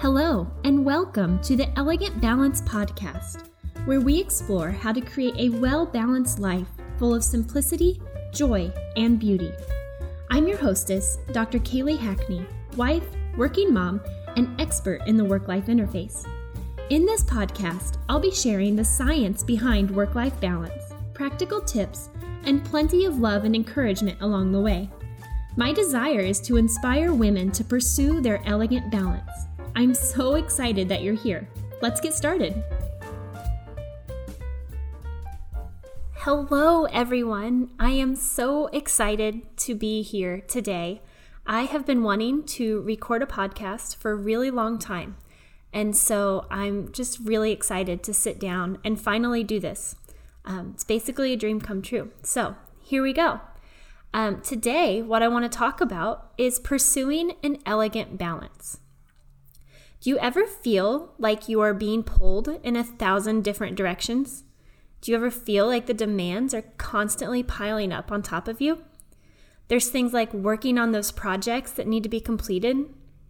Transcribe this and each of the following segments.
Hello, and welcome to the Elegant Balance Podcast, where we explore how to create a well balanced life full of simplicity, joy, and beauty. I'm your hostess, Dr. Kaylee Hackney, wife, working mom, and expert in the work life interface. In this podcast, I'll be sharing the science behind work life balance, practical tips, and plenty of love and encouragement along the way. My desire is to inspire women to pursue their elegant balance. I'm so excited that you're here. Let's get started. Hello, everyone. I am so excited to be here today. I have been wanting to record a podcast for a really long time. And so I'm just really excited to sit down and finally do this. Um, it's basically a dream come true. So here we go. Um, today, what I want to talk about is pursuing an elegant balance. Do you ever feel like you are being pulled in a thousand different directions? Do you ever feel like the demands are constantly piling up on top of you? There's things like working on those projects that need to be completed,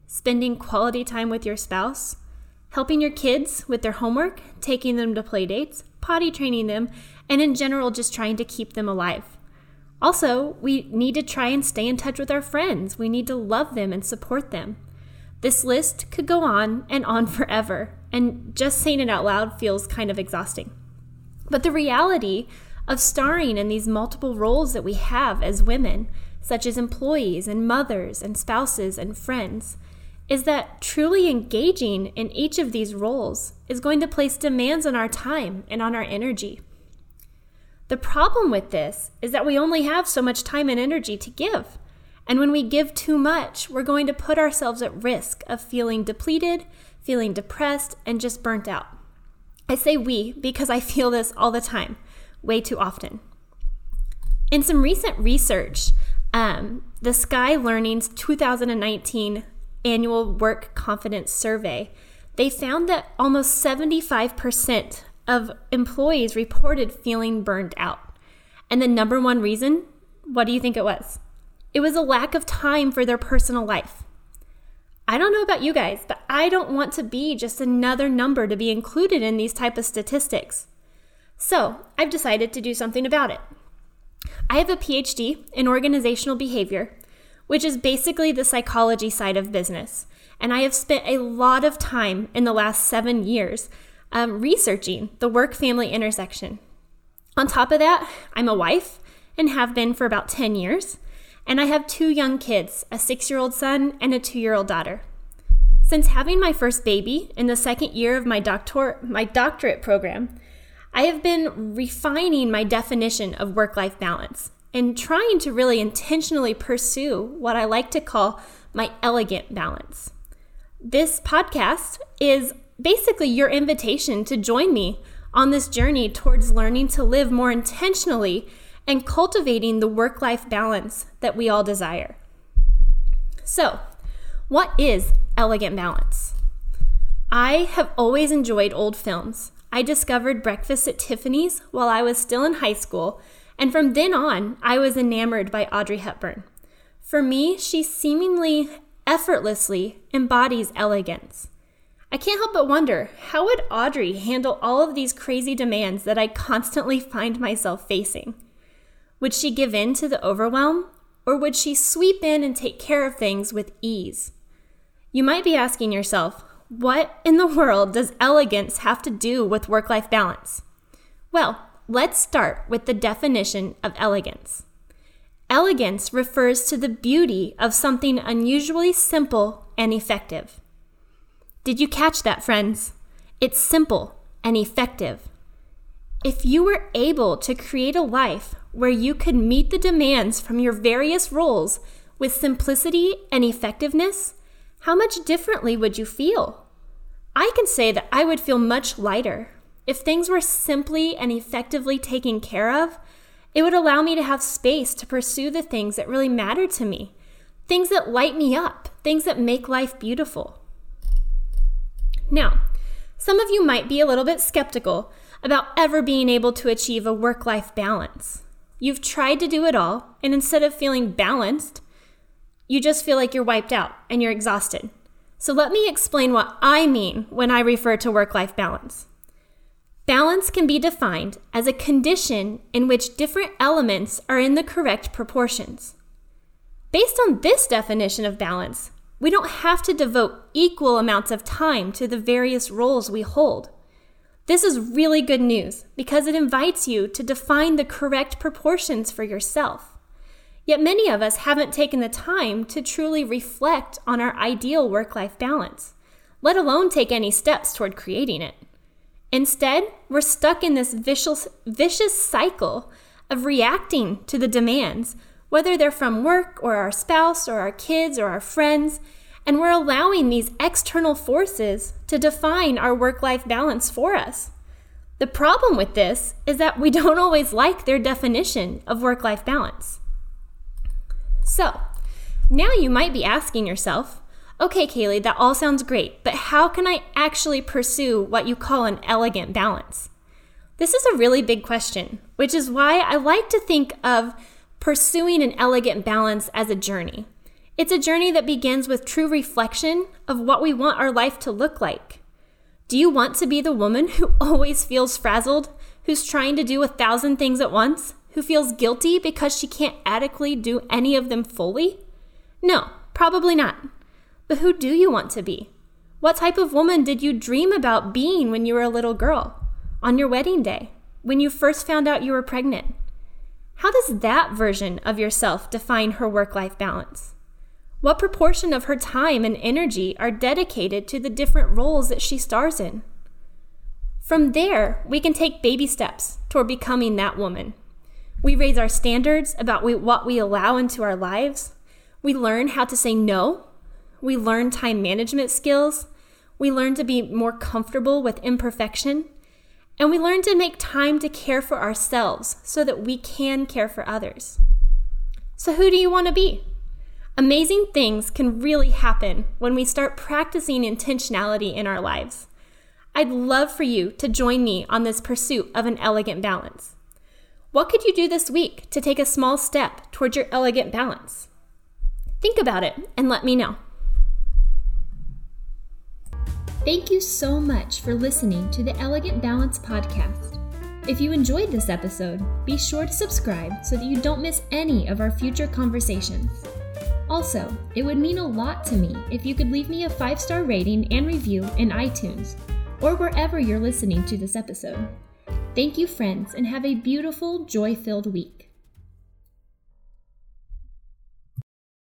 spending quality time with your spouse, helping your kids with their homework, taking them to play dates, potty training them, and in general, just trying to keep them alive. Also, we need to try and stay in touch with our friends. We need to love them and support them. This list could go on and on forever, and just saying it out loud feels kind of exhausting. But the reality of starring in these multiple roles that we have as women, such as employees and mothers and spouses and friends, is that truly engaging in each of these roles is going to place demands on our time and on our energy. The problem with this is that we only have so much time and energy to give. And when we give too much, we're going to put ourselves at risk of feeling depleted, feeling depressed, and just burnt out. I say we because I feel this all the time, way too often. In some recent research, um, the Sky Learning's 2019 annual work confidence survey, they found that almost 75% of employees reported feeling burned out. And the number one reason, what do you think it was? It was a lack of time for their personal life. I don't know about you guys, but I don't want to be just another number to be included in these type of statistics. So, I've decided to do something about it. I have a PhD in organizational behavior, which is basically the psychology side of business. And I have spent a lot of time in the last seven years um, researching the work family intersection. On top of that, I'm a wife and have been for about 10 years, and I have two young kids a six year old son and a two year old daughter. Since having my first baby in the second year of my, doctor- my doctorate program, I have been refining my definition of work life balance and trying to really intentionally pursue what I like to call my elegant balance. This podcast is basically your invitation to join me on this journey towards learning to live more intentionally and cultivating the work life balance that we all desire. So, what is elegant balance? I have always enjoyed old films. I discovered Breakfast at Tiffany's while I was still in high school, and from then on, I was enamored by Audrey Hepburn. For me, she seemingly effortlessly embodies elegance. I can't help but wonder how would Audrey handle all of these crazy demands that I constantly find myself facing? Would she give in to the overwhelm, or would she sweep in and take care of things with ease? You might be asking yourself, what in the world does elegance have to do with work life balance? Well, let's start with the definition of elegance. Elegance refers to the beauty of something unusually simple and effective. Did you catch that, friends? It's simple and effective. If you were able to create a life where you could meet the demands from your various roles with simplicity and effectiveness, how much differently would you feel? I can say that I would feel much lighter. If things were simply and effectively taken care of, it would allow me to have space to pursue the things that really matter to me, things that light me up, things that make life beautiful. Now, some of you might be a little bit skeptical about ever being able to achieve a work life balance. You've tried to do it all, and instead of feeling balanced, you just feel like you're wiped out and you're exhausted. So let me explain what I mean when I refer to work life balance. Balance can be defined as a condition in which different elements are in the correct proportions. Based on this definition of balance, we don't have to devote equal amounts of time to the various roles we hold. This is really good news because it invites you to define the correct proportions for yourself. Yet many of us haven't taken the time to truly reflect on our ideal work life balance, let alone take any steps toward creating it. Instead, we're stuck in this vicious, vicious cycle of reacting to the demands, whether they're from work or our spouse or our kids or our friends, and we're allowing these external forces to define our work life balance for us. The problem with this is that we don't always like their definition of work life balance. So, now you might be asking yourself, okay, Kaylee, that all sounds great, but how can I actually pursue what you call an elegant balance? This is a really big question, which is why I like to think of pursuing an elegant balance as a journey. It's a journey that begins with true reflection of what we want our life to look like. Do you want to be the woman who always feels frazzled, who's trying to do a thousand things at once, who feels guilty because she can't adequately do any of them fully? No, probably not. But who do you want to be? What type of woman did you dream about being when you were a little girl? On your wedding day? When you first found out you were pregnant? How does that version of yourself define her work life balance? What proportion of her time and energy are dedicated to the different roles that she stars in? From there, we can take baby steps toward becoming that woman. We raise our standards about what we allow into our lives. We learn how to say no. We learn time management skills. We learn to be more comfortable with imperfection. And we learn to make time to care for ourselves so that we can care for others. So, who do you want to be? Amazing things can really happen when we start practicing intentionality in our lives. I'd love for you to join me on this pursuit of an elegant balance. What could you do this week to take a small step towards your elegant balance? Think about it and let me know. Thank you so much for listening to the Elegant Balance podcast. If you enjoyed this episode, be sure to subscribe so that you don't miss any of our future conversations. Also, it would mean a lot to me if you could leave me a five star rating and review in iTunes or wherever you're listening to this episode. Thank you, friends, and have a beautiful, joy filled week.